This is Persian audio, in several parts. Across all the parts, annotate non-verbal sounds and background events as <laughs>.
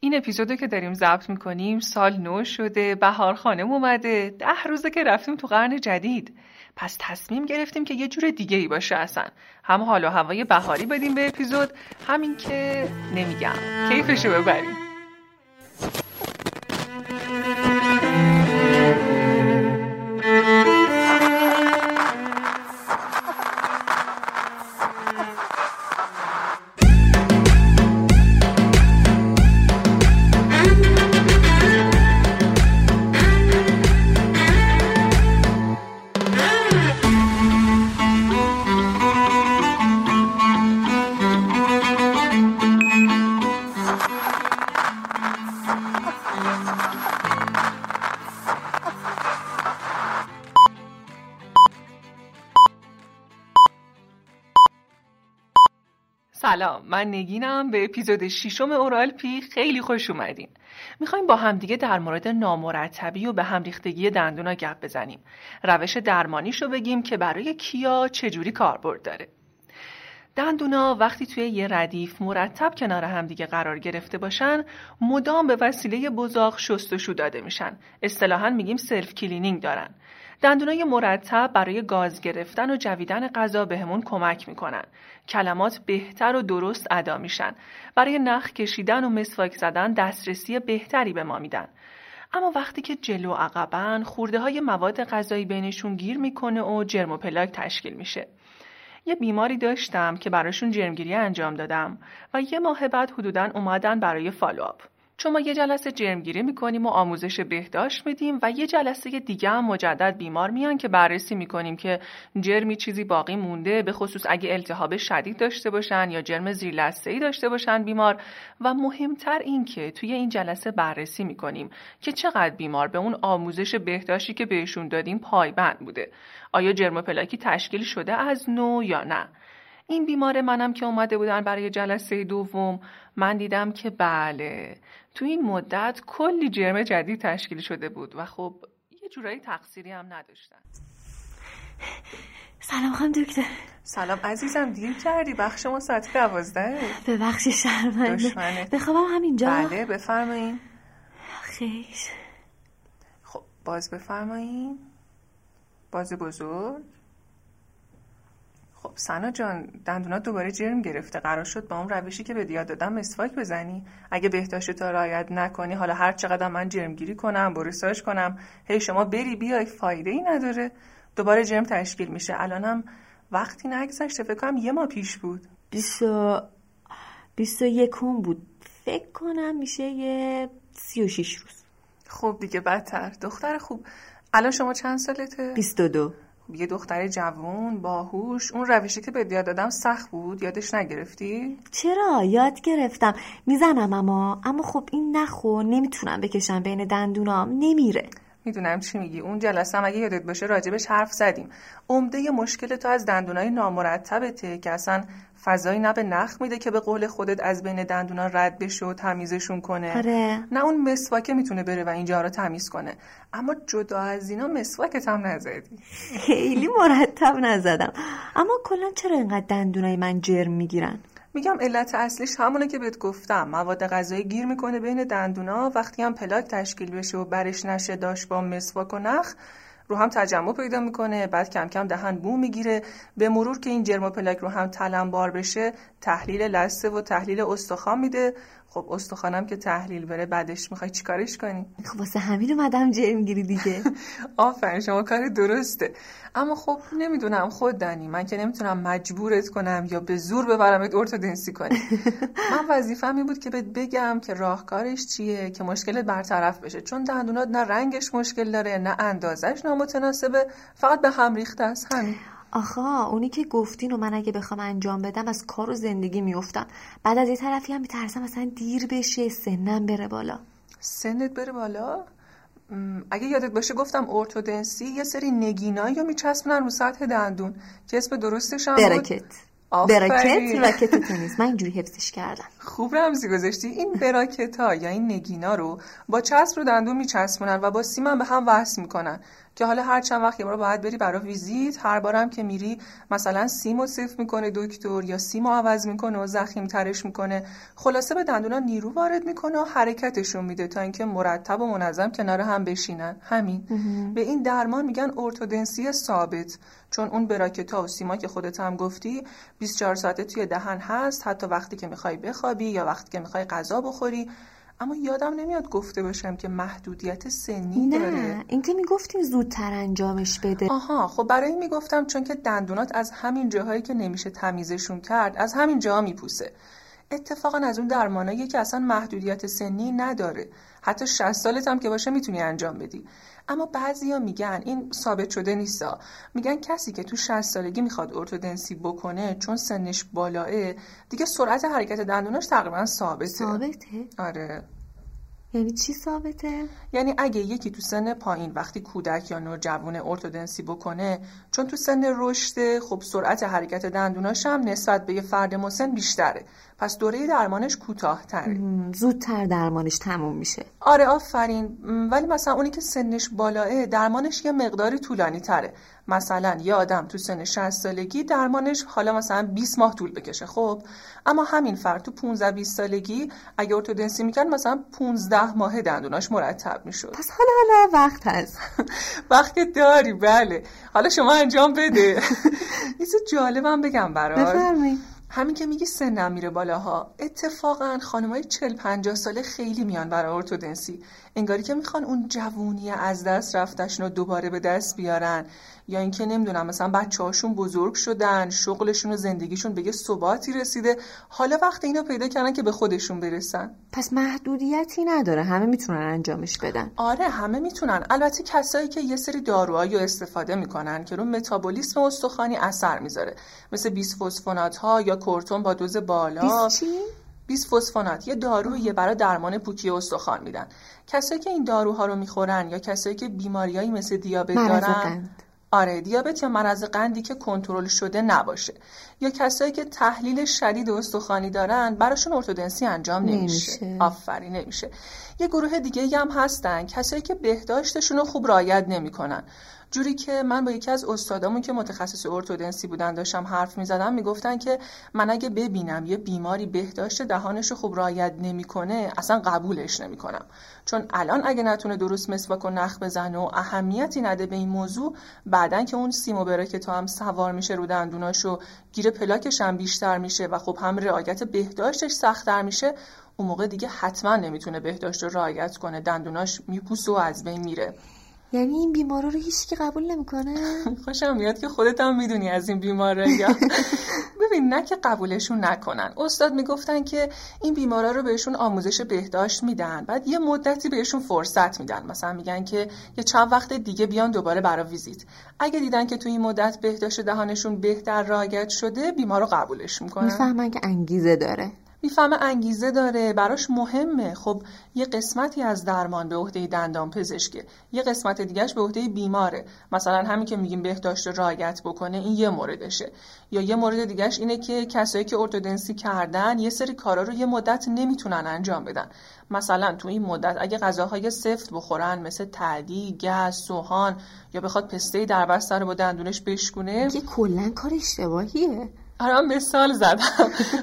این اپیزودو که داریم ضبط می‌کنیم سال نو شده بهار خانم اومده ده روزه که رفتیم تو قرن جدید. پس تصمیم گرفتیم که یه جور دیگه ای باشه اصلا. هم حال و هوای بهاری بدیم به اپیزود همین که نمیگم. کیفشو ببریم. سلام من نگینم. به اپیزود ششم اورالپی خیلی خوش اومدین. می‌خوایم با همدیگه در مورد نامرتبی و به هم ریختگی دندونا گپ بزنیم. روش درمانیشو بگیم که برای کیا چجوری کاربرد داره. دندونا وقتی توی یه ردیف مرتب کنار همدیگه قرار گرفته باشن مدام به وسیله بزاق شستشو داده میشن. اصطلاحا میگیم self cleaning دارن. دندونای مرتب برای گاز گرفتن و جویدن غذا بهمون کمک می‌کنن. کلمات بهتر و درست ادا میشن. برای نخ کشیدن و مسواک زدن دسترسی بهتری به ما میدن. اما وقتی که جلو عقبن خورده های مواد غذایی بینشون گیر می‌کنه و جرم و پلاک تشکیل میشه. یه بیماری داشتم که براشون جرمگیری انجام دادم و یه ماه بعد حدوداً اومدن برای فالوآپ. چون ما یه جلسه جرمگیری می‌کنیم و آموزش بهداشت میدیم و یه جلسه دیگه هم مجدد بیمار میان که بررسی می‌کنیم که جرمی چیزی باقی مونده به خصوص اگه التهاب شدید داشته باشن یا جرم زیر ای داشته باشن بیمار. و مهمتر این که توی این جلسه بررسی می‌کنیم که چقدر بیمار به اون آموزش بهداشتی که بهشون دادیم پایبند بوده. آیا جرم پلاکی تشکیل شده از نو یا نه؟ این بیمار منم که اومده بودن برای جلسه دوم من دیدم که بله تو این مدت کلی جرم جدید تشکیل شده بود و خب یه جورایی تقصیری هم نداشتن. سلام خانم دکتر. سلام عزیزم دیر کردی؟ بخش ما ساعت دوازده. ببخشی شرمنده. بخوابم همینجا؟ بله بفرمایین. خیش. خب باز بفرمایین. باز بزرگ. خب سنا جان دندونات دوباره جرم گرفته. قرار شد با اون روشی که به دیاد دادم مسواک بزنی. اگه بهداشت تا رعایت نکنی حالا هر چقدر من جرمگیری کنم بریساژ کنم. هی شما بری بیای فایده ای نداره. دوباره جرم تشکیل میشه. الانم وقتی نگذشته فکر کنم یه ماه پیش بود. بیستو بیستو یکم بود. فکر کنم میشه یه سی و شیش روز. خب دیگه بدتر. دختر خوب. الان شما چند سالته؟ بیست دو. یه دختر جوون باهوش. اون روشی که به یاد دادم سخت بود. یادش نگرفتی؟ چرا؟ یاد گرفتم. می‌زنم اما. اما خب این نخو. نمی‌تونم بکشم بین دندونام. نمیره. می‌دونم چی میگی. اون جلسه هم اگه یادت باشه راجبش حرف زدیم. عمده مشکل تو از دندونای نامرتبته که اصلا فضایی نه به نخ میده که به قول خودت از بین دندونا رد بشه و تمیزشون کنه. آره. نه اون مسواکه می‌تونه بره و اینجا رو تمیز کنه. اما جدا از اینا مسواکت هم نزدی. خیلی مرتب نزدم. اما کلا چرا اینقدر دندونای من جرم می‌گیرن؟ میگم علت اصلیش همونه که بهت گفتم. مواد غذایی گیر می‌کنه بین دندونا وقتی هم پلاک تشکیل بشه و برش نشه داشت با مسواک و نخ رو هم تجمع پیدا می‌کنه بعد کم کم دهن بو می‌گیره. به مرور که این جرم پلاک رو هم تلمبار بشه تحلیل لثه و تحلیل استخوان میده. خب استخوانم که تحلیل بره بعدش می‌خوای چیکارش کنی؟ خب واسه همین اومدم جرم گیری دیگه. <laughs> آفرین شما کار درسته. اما خب نمی‌دونم خود دنی من که نمی‌تونم مجبورت کنم یا به زور ببرمت ارتودنسی کنی. <laughs> من وظیفه‌م این بود که بهت بگم که راهکارش چیه که مشکلت برطرف بشه. چون دندونات نه رنگش مشکل داره نه اندازش نامتناسبه فقط به هم ریخته است. همین. آخا اونی که گفتین و من اگه بخوام انجام بدم از کار و زندگی میفتم بعد از یه طرفی هم میترسم اصلا دیر بشه سنم بره بالا. سنت بره بالا؟ اگه یادت باشه گفتم ارتودنسی یه سری نگینایی رو میچسبونن رو سطح دندون. که اسم درستش هم برکت. براکت راکت تنیس من اینجوری حفظش کردم. خوب رمزی گذاشتی. این براکت ها یا این نگینا رو با چسب رو دندون میچسبونن و با سیم به هم وصل می‌کنن. که حالا هر چند وقت یه بار باید بری برای ویزیت هر بارم که میری مثلا سیمو صفر می‌کنه دکتر یا سیمو عوض می‌کنه و زخیم ترش می‌کنه. خلاصه به دندونا نیرو وارد می‌کنه و حرکتشون میده تا اینکه مرتب و منظم کنار هم بشینن. همین. به این درمان میگن ارتودنسی ثابت. چون اون براکتا و سیما که خودت هم گفتی 24 ساعته توی دهن هست حتی وقتی که می‌خوای بخوابی یا وقتی که می‌خوای غذا بخوری. اما یادم نمیاد گفته باشم که محدودیت سنی نه داره. این که می‌گفتیم زودتر انجامش بده. آها خب برای این می‌گفتم چون که دندونات از همین جاهایی که نمیشه تمیزشون کرد از همین جاها میپوسه. اتفاقا از اون درمانایی که اصلا محدودیت سنی نداره. حتی 60 سالت هم که باشه می‌تونی انجام بدی. اما بعضیا میگن این ثابت شده نیستا میگن کسی که تو 60 سالگی می‌خواد ارتودنسی بکنه چون سنش بالاه دیگه سرعت حرکت دندوناش تقریبا ثابته. ثابته؟ آره. یعنی چی ثابته؟ یعنی اگه یکی تو سن پایین وقتی کودک یا نوجوان ارتودنسی بکنه چون تو سن رشد خب سرعت حرکت دندوناش هم نسبت به یه فرد مسن بیشتره. پس دوره درمانش کوتاه‌تره. زودتر درمانش تموم میشه. آره آفرین. ولی مثلا اونی که سنش بالاه درمانش یه مقداری طولانی تره. مثلا یه آدم تو سن 60 سالگی درمانش حالا مثلا 20 ماه طول بکشه خب؟ اما همین فرد تو 15 20 سالگی اگه ارتودنسی می‌کرد مثلا 15 ماه دندوناش مرتب می‌شد. پس حالا حالا وقت هست. <laughs> وقت داری بله. حالا شما انجام بده. <laughs> یه جالبم بگم برات. بفرمایید. همین که میگی سنم میره بالاها. اتفاقا خانمای 40 50 ساله خیلی میان برای ارتودنسی. انگاری که می‌خوان اون جوونی از دست رفتشون رو دوباره به دست بیارن. یا اینکه نمی‌دونم مثلا بچه هاشون بزرگ شدن شغلشون و زندگیشون به یه ثباتی رسیده. حالا وقت اینو پیدا کردن که به خودشون برسن. پس محدودیتی نداره همه می‌تونن انجامش بدن. آره همه می‌تونن. البته کسایی که یه سری داروهایی رو استفاده می‌کنن که رو متابولیسم استخوانی اثر می‌ذاره. مثل بیسفوسفونات ها یا کورتون با دوز بالا. چی؟ بیسفوسفونات یه دارویی برای درمان پوکی استخوان میدن. کسایی که این داروها رو می‌خورن یا کسایی که بیماریایی مثل دیابت دارن آره دیابت یا مرض قندی که کنترل شده نباشه. یا کسایی که تحلیل شدید استخوانی دارن براشون ارتودنسی انجام نمیشه, نمیشه. آفرین نمیشه. یه گروه دیگه هم هستن کسایی که بهداشتشون رو خوب رعایت نمی‌کنن. جوری که من با یکی از استادامون که متخصص ارتودنسی بودن داشتم حرف می‌زدم می‌گفتن که من اگه ببینم یه بیماری بهداشت دهانش خوب رعایت نمی‌کنه اصلا قبولش نمی‌کنم. چون الان اگه نتونه درست مسواک و نخ بزنه و اهمیتی نده به این موضوع بعدن که اون سیم و برکت هم سوار میشه رو دندوناش و گیر پلاکش هم بیشتر میشه و خب هم رعایت بهداشتش سختتر میشه اون موقع دیگه حتما نمی‌تونه بهداشت رو رعایت کنه. دندوناش میپوسه و از بین میره. یعنی این بیمارا رو هیچکی قبول نمی‌کنه؟ <laughs> خوشم میاد که خودت هم می‌دونی از این بیمارا یا <laughs> ببین نه که قبولشون نکنن. استاد می‌گفتن که این بیمارا رو بهشون آموزش بهداشت میدن. بعد یه مدتی بهشون فرصت میدن. مثلا میگن که یه چند وقت دیگه بیان دوباره برای ویزیت. اگه دیدن که تو این مدت بهداشت دهانشون بهتر رعایت شده بیمارو قبولش می‌کنن. می‌فهمن که انگیزه داره. می‌فهمه انگیزه داره براش مهمه. خب یه قسمتی از درمان به عهده دندان پزشکه یه قسمت دیگهش به عهده بیماره. مثلا همین که میگیم بهداشت رایت بکنه این یه موردشه. یا یه مورد دیگهش اینه که کسایی که ارتودنسی کردن یه سری کارا رو یه مدت نمی‌تونن انجام بدن. مثلا تو این مدت اگه غذاهای سفت بخورن مثل تعدی گز سوهان یا بخواد پسته در رو با دندونش بشکونه که کلا کار اشتباهیه. آره مثال زدم.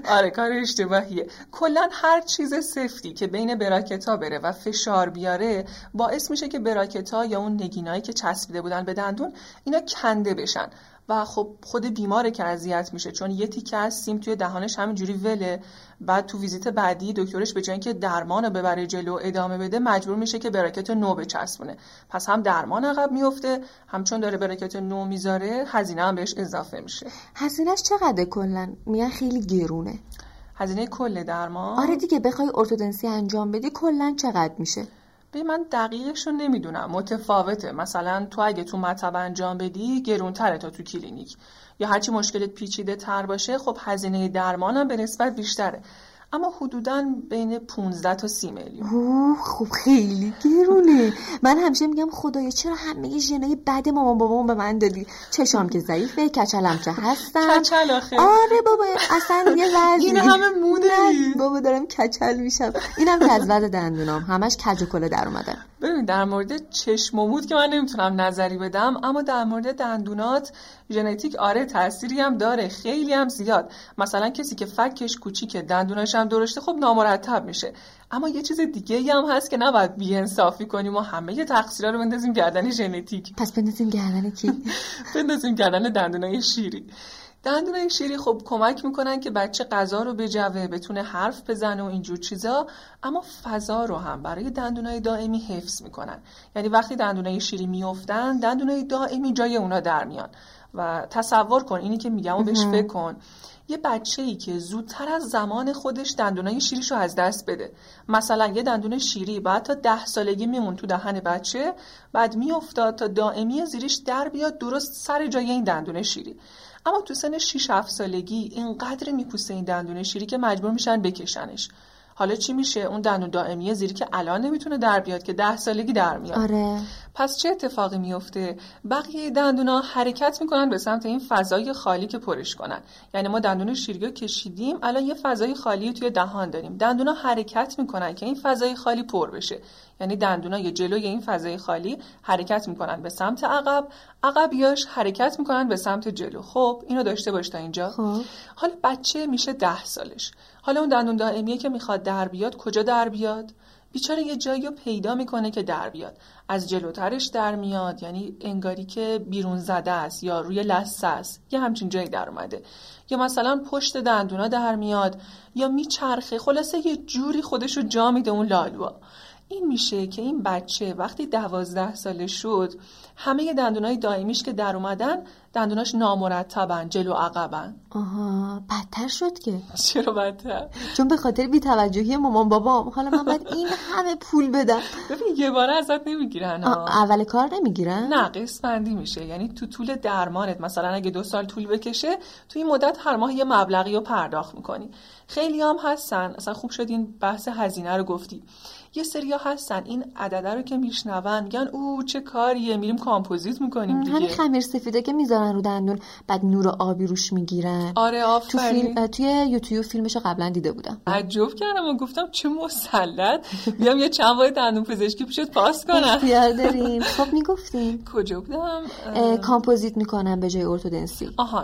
آره کار اشتباهیه. کلا هر چیز سفتی که بین براکتا بره و فشار بیاره باعث میشه که براکتا یا اون نگینایی که چسبیده بودن به دندون اینا کنده بشن. و خب خود بیماره که اذیت میشه چون یه تیکه از سیم توی دهانش همینجوری وله. بعد تو ویزیت بعدی دکترش به جای اینکه درمان رو ببره جلو ادامه بده مجبور میشه که براکت نو بچسبونه. پس هم درمان عقب میفته همچون داره براکت نو می‌ذاره هزینه هم بهش اضافه میشه. هزینهش چقدر کلا؟ میگن خیلی گرونه. هزینه کل درمان؟ آره دیگه بخوای ارتودنسی انجام بدی کلا چقدر میشه؟ به من دقیقش رو نمی‌دونم. متفاوته. مثلا تو اگه تو مطب انجام بدی گرونتره تا تو کلینیک. یا هرچی مشکلت پیچیده تر باشه خب هزینه درمانم به نسبت بیشتره. اما حدودا بین 15 تا 30 میلیون. خب خیلی گرونه. من همیشه میگم خدایا چرا همه ژنای بد مامان بابام به من دادی؟ چشام که ضعیفه کچلم که هستم. کچل آخه. آره بابا اصلا یه وضعی این همه موده بابا دارم کچل میشم. اینم که از وضع دندونام. همش کج و کله در اومده. ببین در مورد چشم و مود که من نمی‌تونم نظری بدم اما در مورد دندونات ژنتیک آره تأثیری هم داره خیلی هم زیاد. مثلا کسی که فکش کوچیکه دندوناش هم درشته خب نامرتب میشه. اما یه چیز دیگه هم هست که نباید بیانصافی کنیم و همه تقصیرها رو بندازیم گردن ژنتیک. پس بندازیم گردن کی؟ <laughs> بندازیم گردن دندونای شیری. دندونای شیری خب کمک می‌کنن که بچه غذا رو بجوه بتونه حرف بزنه و اینجور چیزا. اما فضا رو هم برای دندونای دائمی حفظ می‌کنن. یعنی وقتی دندونای شیری میافتن دندونای دائمی جای اونا در میان. و تصور کن اینی که میگم و بهش فکر کن. یه بچه ای که زودتر از زمان خودش دندونای شیریش رو از دست بده. مثلا یه دندون شیری بعد تا ده سالگی میمون تو دهن بچه بعد میافتاد تا دائمی زیریش در بیاد درست سر جای این دندون شیری. اما تو سن 6 7 سالگی اینقدر میپوسه این دندون شیری که مجبور میشن بکشنش. حالا چی میشه؟ اون دندون دائمی زیری که الان نمی‌تونه در بیاد که ده سالگی در میاد. آره. پس چه اتفاقی میفته؟ بقیه دندونا حرکت می‌کنن به سمت این فضای خالی که پرش کنن. یعنی ما دندون شیری کشیدیم الان یه فضای خالی توی دهان داریم. دندونا حرکت می‌کنن که این فضای خالی پر بشه. یعنی دندونای جلوی این فضای خالی حرکت می‌کنن به سمت عقب عقبیاش حرکت می‌کنن به سمت جلو. خب اینو داشته باش تا اینجا. خب. حالا بچه میشه ده سالش. حالا اون دندون دائمیه که می‌خواد در بیاد کجا در بیاد؟ بیچاره یه جایی رو پیدا می‌کنه که در بیاد. از جلوترش در میاد یعنی انگاری که بیرون زده است یا روی لثه است. یه همچین جایی در اومده. یا مثلا پشت دندونا در میاد یا میچرخه. خلاصه یه جوری خودش رو جا میده اون لالوا. این میشه که این بچه وقتی دوازده ساله شد همه دندونای دائمیش که در اومدن دندوناش نامرتبن جلو عقبن. آها بدتر شد که. چرا بدتر؟ چون به خاطر بیتوجهی مامان بابام. حالا من باید این همه پول بدم. ببین یه باره ازت نمی‌گیرن اول کار نمی‌گیرن؟ نه قسمندی میشه. یعنی تو طول درمانت مثلا اگه دو سال طول بکشه تو این مدت هر ماه یه مبلغی رو پرداخت می‌کنی. خیلی هم هستن. اصلا خوب شد این بحث هزینه رو گفتی. یه سریا هستن. این عدده رو که میشنون میگن او چه کاریه میریم کامپوزیت می‌کنیم دیگه همین خمیر سفیده که می‌ذارن رو دندون بعد نور آبی روش می‌گیرن. آره تو آفرین. فیلم توی یوتیوب فیلمشو قبلا دیده بودم. تعجب کردم و گفتم چه مسلط. بیام یه چند بار دندون پزشکی پیشت پاس کنم. اختیار دارین خب می‌گفتین کجا بودم؟ کامپوزیت می‌کنن به جای ارتودنسی. آها.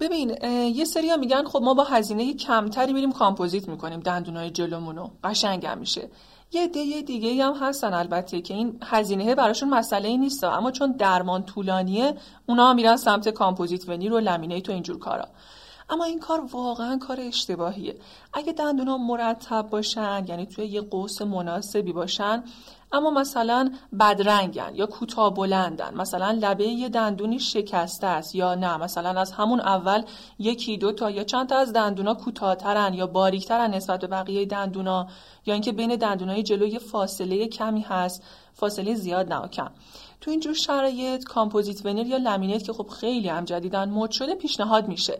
ببین یه سری میگن خب ما با هزینه کمتری میریم کامپوزیت می‌کنیم دندونای جلومونو. قشنگم میشه. یه عده دیگه هم هستن البته که این هزینه براشون مسئله ای نیست اما چون درمان طولانیه اونا میرن سمت کامپوزیت ونیر و لمینیت و اینجور کارا. اما این کار واقعا کار اشتباهیه. اگه دندونا مرتب باشن یعنی توی یه قوس مناسبی باشن اما مثلا بدرنگن یا کوتاه بلندن مثلا لبه یه دندونی شکسته است یا نه مثلا از همون اول یکی دو تا یا چند تا از دندونا کوتاهترن یا باریکترن نسبت به بقیه دندونا یا اینکه بین دندونای جلو یه فاصله کمی هست فاصله زیاد نه کم تو اینجور شرایط کامپوزیت ونیر یا لمینیت که خب خیلی هم جدیدن مد شده پیشنهاد میشه.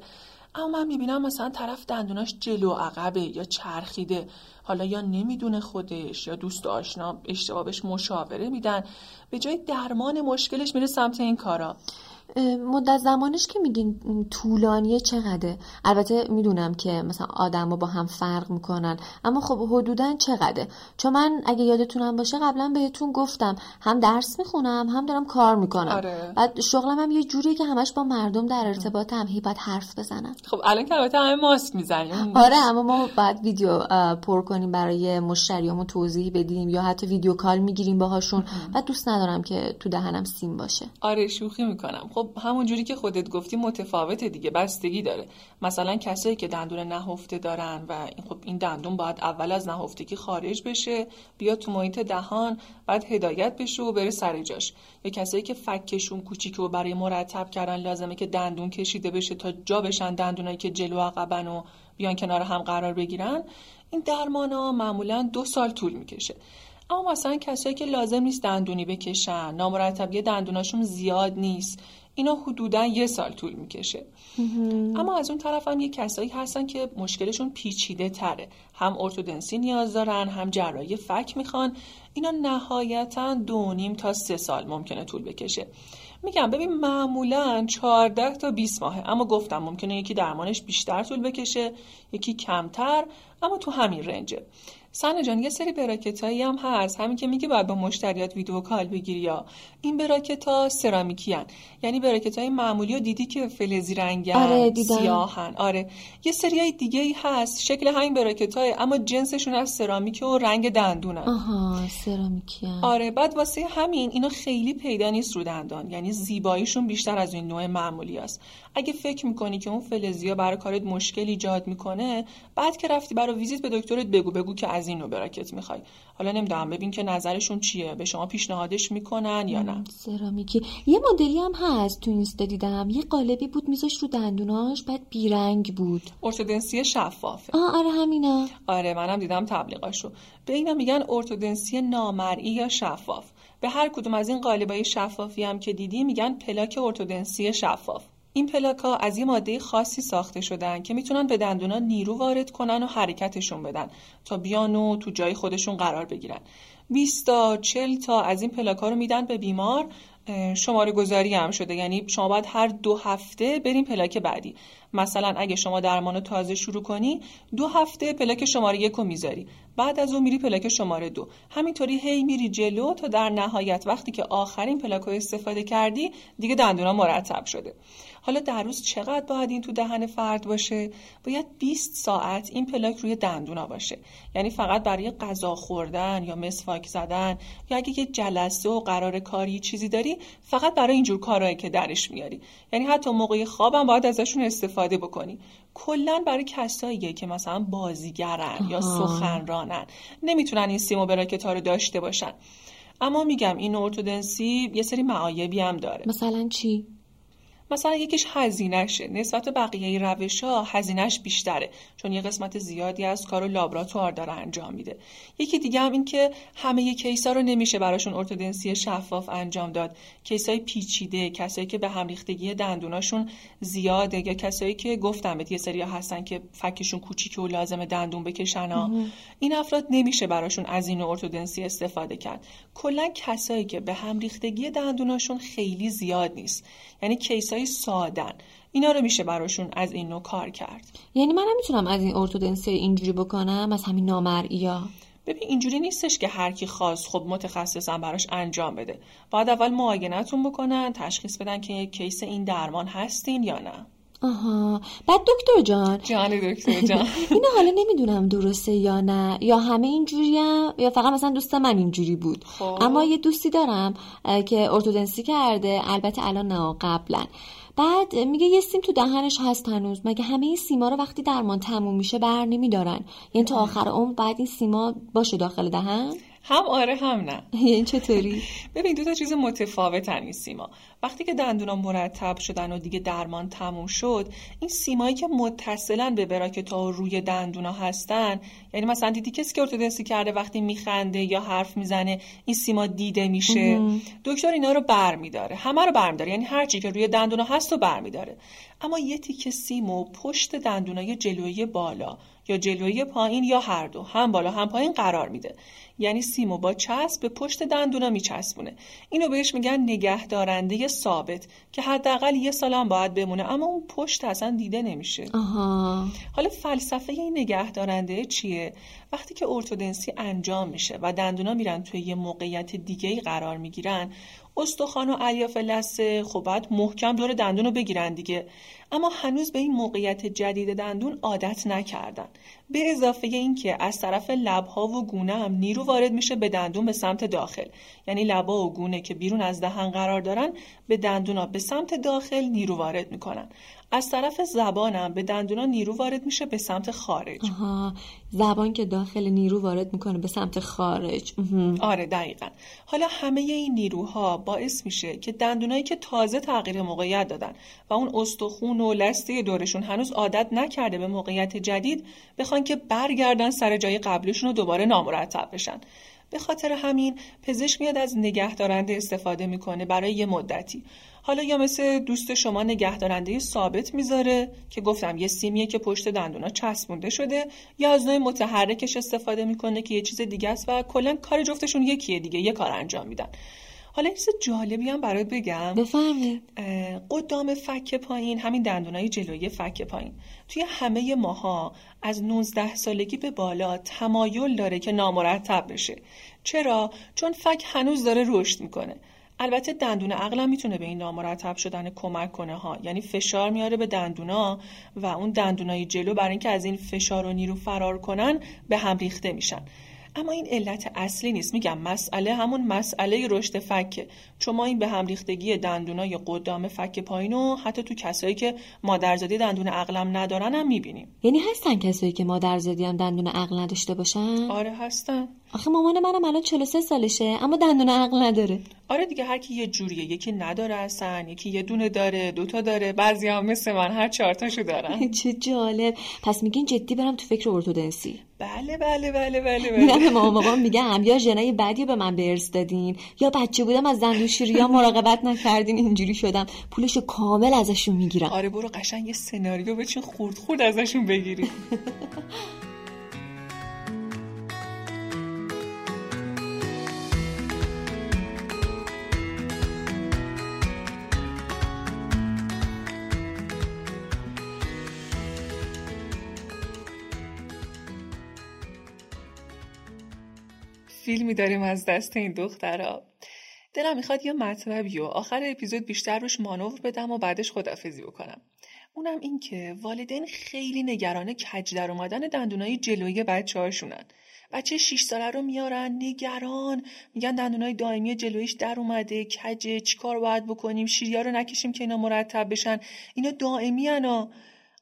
اما من می‌بینم مثلا طرف دندوناش جلو عقبه یا چرخیده. حالا یا نمی‌دونه خودش یا دوست آشنا اشتباهش مشاوره میدن. به جای درمان مشکلش میره سمت این کارا. مدت زمانش که میگین طولانیه چقدره؟ البته می‌دونم که مثلا آدما با هم فرق می‌کنن اما خب حدودا چقدره؟ چون من اگه یادتونم باشه قبلا بهتون گفتم هم درس می‌خونم هم دارم کار می‌کنم. آره. بعد شغلم هم یه جوریه که همش با مردم در ارتباطم هی باید حرف بزنم. خب الان که البته همه ماسک می‌زنیم. <laughs> آره اما ما باید ویدیو پر کنیم برای مشتریامون توضیح بدیم یا حتی ویدیو کال می‌گیریم باهاشون. بعد دوست ندارم که تو دهنم سیم باشه. آره شوخی می‌کنم. خب همون جوری که خودت گفتی متفاوته دیگه بستگی داره. مثلا کسایی که دندون نهفته دارن و این خب این دندون باید اول از نهفتگی خارج بشه بیاد تو محیط دهان بعد هدایت بشه و بره سر جاش. یا کسایی که فکشون کوچیکه و برای مرتب کردن لازمه که دندون کشیده بشه تا جا بشن دندونایی که جلو عقبن و بیان کنار هم قرار بگیرن این درمان ها معمولا دو سال طول می‌کشه. اما مثلا کسایی که لازم نیست دندونی بکشن نامرتبی دندوناشون زیاد نیست اینا حدودا یه سال طول می‌کشه. اما از اون طرف هم یه کسایی هستن که مشکلشون پیچیده تره. هم ارتودنسی نیاز دارن هم جراحی فک می‌خوان. اینا نهایتا دو نیم تا سه سال ممکنه طول بکشه. میگم ببین معمولا 14 تا 20 ماهه. اما گفتم ممکنه یکی درمانش بیشتر طول بکشه یکی کمتر اما تو همین رنجه. سن جان یه سری براکت هایی هم هست. همین که میگه باید با مشتریات ویدیو کال بگیری یا. این براکت ها سرامیکی هن. یعنی براکت های معمولی و دیدی که فلزی رنگن آره سیاهن آره. یه سری های دیگه ای هست. شکل همین براکت های اما جنسشون از سرامیک و رنگ دندونن. آها سرامیکی هن. آره بعد واسه همین اینا خیلی پیدا نیست رو دندان. یعنی زیباییشون بیشتر از این نوع معمولی است. اگه فکر می‌کنی که اون فلزیا برای کارت مشکل ایجاد می‌کنه بعد که رفتی برای ویزیت به دکترت بگو بگو که از این نوع براکت می‌خوای. حالا نمی‌دونم ببین که نظرشون چیه به شما پیشنهادش می‌کنن یا نه. سرامیکی یه مدلی هم هست تو اینستا دیدم. یه قالبی بود میذاش رو دندوناش بعد بیرنگ بود. ارتودنسی شفافه. آه آره همینا. آره منم دیدم تبلیغاشو. به اینا میگن ارتودنسی نامرئی یا شفاف. به هر کدوم از این قالبای شفافی هم که دیدی میگن پلاک ارتودنسی شفاف. این پلاکا از یه ماده خاصی ساخته شدن که می‌تونن به دندونا نیرو وارد کنن و حرکتشون بدن تا بیان و تو جای خودشون قرار بگیرن. 20 تا 40 تا از این پلاکا رو میدن به بیمار شماره گذاری هم شده. یعنی شما باید هر دو هفته بریم پلاک بعدی. مثلا اگه شما درمان تازه شروع کنی دو هفته پلاک شماره یک رو می‌ذاری. بعد از اون میری پلاک شماره دو. همینطوری هی میری جلو تا در نهایت وقتی که آخرین پلاک رو استفاده کردی دیگه دندونا مرتب شده. حالا در روز چقدر باید این تو دهن فرد باشه؟ باید 20 ساعت این پلاک روی دندونا باشه. یعنی فقط برای غذا خوردن یا مسواک زدن یا اگه یه جلسه و قرار کاری چیزی داری فقط برای اینجور کارهایی که درش میاری. یعنی حتی موقع خوابم باید ازشون استفاده بکنی. کلا برای کساییه که مثلا بازیگرن یا سخنرانن. نمی‌تونن این سیمو براکت ها رو داشته باشن. اما میگم این ارتودنسی یه سری معایبی هم داره. مثلا چی؟ مثلا یکیش هزینهشه. نسبت بقیه روش ها هزینهش بیشتره چون یه قسمت زیادی از کارو لابراتوار داره انجام میده. یکی دیگه هم این که همه کیسا رو نمیشه براشون ارتودنسی شفاف انجام داد. کیسای پیچیده کسایی که به هم ریختگی دندوناشون زیاده یا کسایی که گفتم یه سری هستن که فکشون کوچیکه و لازم دندون بکشن ها. این افراد نمیشه براشون از این ارتودنسی استفاده کرد. کلا کسایی که به هم ریختگی دندوناشون خیلی زیاد نیست. یعنی کیسای سادن اینا رو میشه براشون از این نوع کار کرد. یعنی منم می‌تونم از این ارتودنسی اینجوری بکنم از همین نامرئیا. ببین اینجوری نیستش که هر کی خواست خب متخصصا براش انجام بده. باید اول معاینتون بکنن تشخیص بدن که یک کیس این درمان هستین یا نه. آها. بعد دکتر جان. جان دکتر جان. <laughs> اینو حالا نمی‌دونم درسته یا نه. یا همه اینجوری هم یا فقط مثلا دوست من اینجوری بود. خب. اما یه دوستی دارم که ارتودنسی کرده. البته الان نه قبلا. بعد میگه یه سیم تو دهنش هست هنوز. مگه همه این سیما رو وقتی درمان تموم میشه بر نمیدارن؟ یعنی تا آخر عمر بعد این سیما باشه داخل دهن؟ هم آره هم نه. <laughs> یعنی چطوری؟ ببین دو تا چیز متفاوتن این سیما. وقتی که دندونا مرتب شدن و دیگه درمان تموم شد این سیمایی که متصلا به براکت و روی دندونا هستن یعنی مثلا دیدی کسی که ارتودنسی کرده وقتی میخنده یا حرف می‌زنه این سیما دیده میشه. دکتر اینا رو برمیداره. همه رو برمیداره. یعنی هر چی که روی دندونا هست رو برمیداره. اما یه تیکه سیمو پشت دندونای جلویی بالا یا جلویی پایین یا هر دو هم بالا هم پایین قرار میده. یعنی سیمو با چسب به پشت دندونا میچسبونه. اینو بهش میگن نگهدارنده ثابت که حداقل یه سال هم باید بمونه اما اون پشت اصلا دیده نمیشه. آها. حالا فلسفه این نگهدارنده چیه؟ وقتی که ارتودنسی انجام میشه و دندونا میرن توی یه موقعیت دیگه قرار می‌گیرن استخوان و الیاف لثه خب باید محکم دور دندون رو بگیرن دیگه. اما هنوز به این موقعیت جدید دندون عادت نکردن. به اضافه اینکه از طرف لبها و گونه هم نیرو وارد میشه به دندون به سمت داخل. یعنی لبها و گونه که بیرون از دهن قرار دارن به دندونا به سمت داخل نیرو وارد می‌کنن. از طرف زبانم به دندونا نیرو وارد میشه به سمت خارج. آها. زبان که داخل نیرو وارد می‌کنه به سمت خارج. آره دقیقا. حالا همه این نیروها باعث میشه که دندونایی که تازه تغییر موقعیت دادن و اون استخون و لسته دورشون هنوز عادت نکرده به موقعیت جدید بخوان که برگردن سر جای قبلشون رو دوباره نامرتب بشن. به خاطر همین پزشک میاد از نگهدارنده استفاده می‌کنه برای یه مدتی. حالا یا مثل دوست شما نگهدارنده ثابت می‌ذاره که گفتم یه سیمیه که پشت دندونا چسبونده شده یا از نوع متحرکش استفاده می‌کنه که یه چیز دیگه است و کلا کار جفتشون یکیه دیگه یه کار انجام میدن. حالا این چیز جالبی هم برات بگم. بفرمایید. قدام فک پایین همین دندونای جلویی فک پایین. توی همه ماها از 19 سالگی به بالا تمایل داره که نامرتب بشه. چرا؟ چون فک هنوز داره رشد می‌کنه. البته دندون عقلم می‌تونه به این نامرتب شدن کمک کنه ها. یعنی فشار میاره به دندونا و اون دندونای جلو برای اینکه از این فشار و نیرو فرار کنن به هم ریخته میشن. اما این علت اصلی نیست. میگم مسئله همون مسئله رشد فکه چون ما این به هم ریختگی دندونای قدام فک پایین و حتی تو کسایی که مادرزادی دندون عقلم ندارن هم می‌بینیم. یعنی هستن کسایی که مادرزادی هم دندون عقل نداشته باشن؟ آره هستن. آخه مامان منم الان 43 سالشه اما دندون عقل نداره. آره دیگه هر کی یه جوریه یکی نداره اصلا یکی یه دونه داره دوتا داره بعضی هم مثل من هر چهار تاشو دارن. <laughs> چه جالب. پس میگین جدی برم تو فکر ارتودنسی. بله بله بله بله بله. به مامان بابام میگم یا ژنای بدی به من به ارث دادین یا بچه بودم از دندون شیریا مراقبت نکردین اینجوری شدم. پولشو کامل ازشون می‌گیرم. آره برو قشنگ یه سناریو بچین خورد خورد ازشون بگیری. <laughs> فیلمی داریم از دست این دخترها دلم می‌خواد یه مطلبی و آخر اپیزود بیشتر روش مانور بدم و بعدش خدافزی بکنم. اونم این که والدین خیلی نگران کج در اومدن دندونای جلویی بچه هاشونن بچه 6 ساله رو میارن نگران. میگن دندونای دائمی جلویش در اومده. کجه چیکار باید بکنیم؟ شیریا رو نکشیم که اینا مرتب بشن. اینا دائمی انا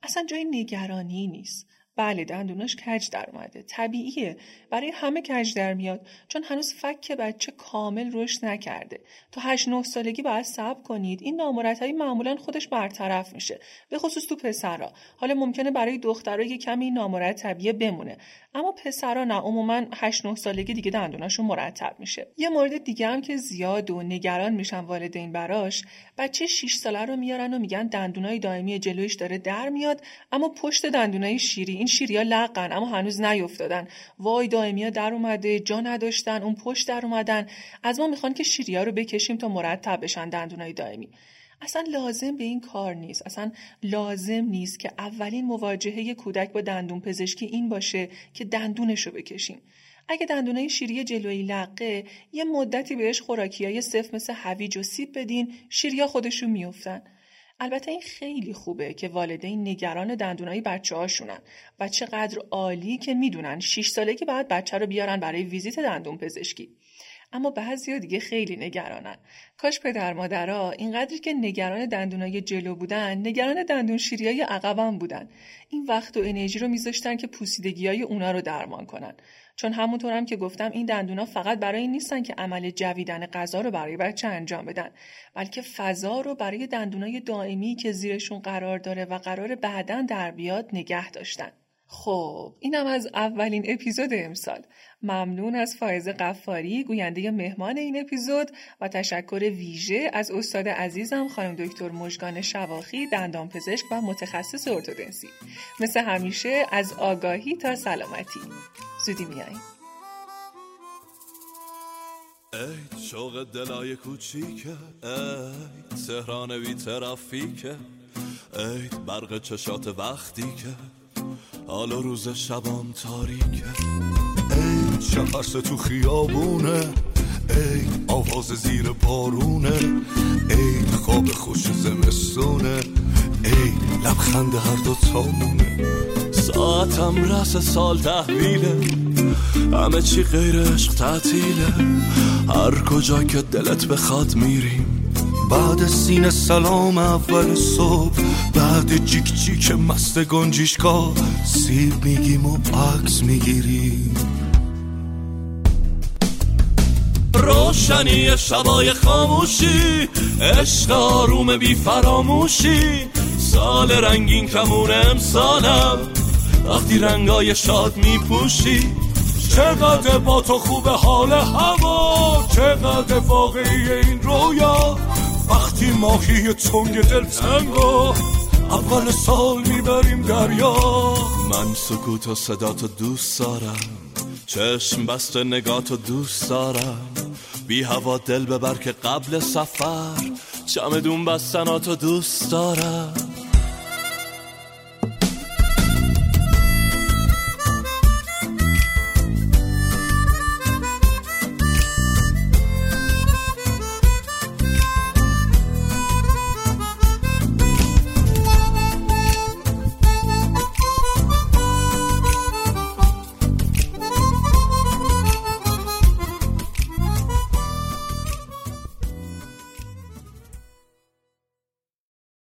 اصلا جای نگرانی نیست. بله دندوناش کج در اومده. طبیعیه. برای همه کج در میاد چون هنوز فک بچه کامل رشد نکرده. تا 8 9 سالگی باید صبر کنید. این نامرتبی معمولا خودش برطرف میشه. به خصوص تو پسرا. حالا ممکنه برای دخترها یه کمی این نامرتبیه بمونه. اما پسرا نه. عموما 8 9 سالگی دیگه دندوناشون مرتب میشه. یه مورد دیگه هم که زیاد و نگران میشن والدین براش بچه 6 ساله رو میارن و میگن دندونای دائمی جلویش داره در میاد اما پشت دندونای شیری شیریا لقن اما هنوز نیافتادن. وای دائمیا در اومده جا نداشتن اون پشت در اومدن. از ما می‌خوان که شیریا رو بکشیم تا مرتب بشن دندونای دائمی. اصلا لازم به این کار نیست. اصلا لازم نیست که اولین مواجهه کودک با دندون پزشکی این باشه که دندونش رو بکشیم. اگه دندونای شیری جلویی لقه یه مدتی بهش خوراکی های صف مثل هویج و سیب بدین شیریا خودشون میافتن. البته این خیلی خوبه که والدین نگران دندونای بچه هاشونن و چقدر عالی که می‌دونن 6 سالگی بعد بچه رو بیارن برای ویزیت دندون پزشکی. اما بعضیا دیگه خیلی نگرانن. کاش پدر مادرها اینقدری که نگران دندونای جلو بودن نگران دندون شیریای عقبم بودن. این وقت و انرژی رو میذاشتن که پوسیدگی های اونا رو درمان کنن. چون همونطورم هم که گفتم این دندونا فقط برای این نیستن که عمل جویدن غذا رو برای بچه انجام بدن بلکه فضا رو برای دندونای دائمی که زیرشون قرار داره و قرار بعدا در بیاد نگه داشتن. خب اینم از اولین اپیزود امسال. ممنون از فائز قفاری گوینده مهمان این اپیزود و تشکر ویژه از استاد عزیزم خانم دکتر مژگان شواخی دندان پزشک و متخصص ارتودنسی. مثل همیشه از آگاهی تا سلامتی. زودی میاییم ای شوق دلای کوچیکه ای تهران بی ترافیکه ای برق چشات وقتی که حالا روز شبام تاریکه. ای شخص تو خیابونه. ای آواز زیر بارونه ای خواب خوش زمستونه. ای لبخند هر دو تامونه. ساعتم رس سال تحویله. همه چی غیر عشق تعطیله. هر کجا که دلت بخواد میریم. بعد سین سلام اول صبح بعد جیک جیک مست گنجیشکا سیب میگیم و عکس می‌گیریم. روشنی شبای خاموشی عشق آروم بی فراموشی. سال رنگین کمون امسالم وقتی رنگای شاد میپوشی. چقدر با تو خوب حال هوا چقدر واقعی این رویا. وقتی ماهی تنگ دل تنگا اول سال می‌بریم دریا. من سکوت و صدا تو دوست دارم. چشم بسته نگاه دوست دارم. بی هوا دل ببر که قبل سفر. چمدون بستناتو دوست دارم.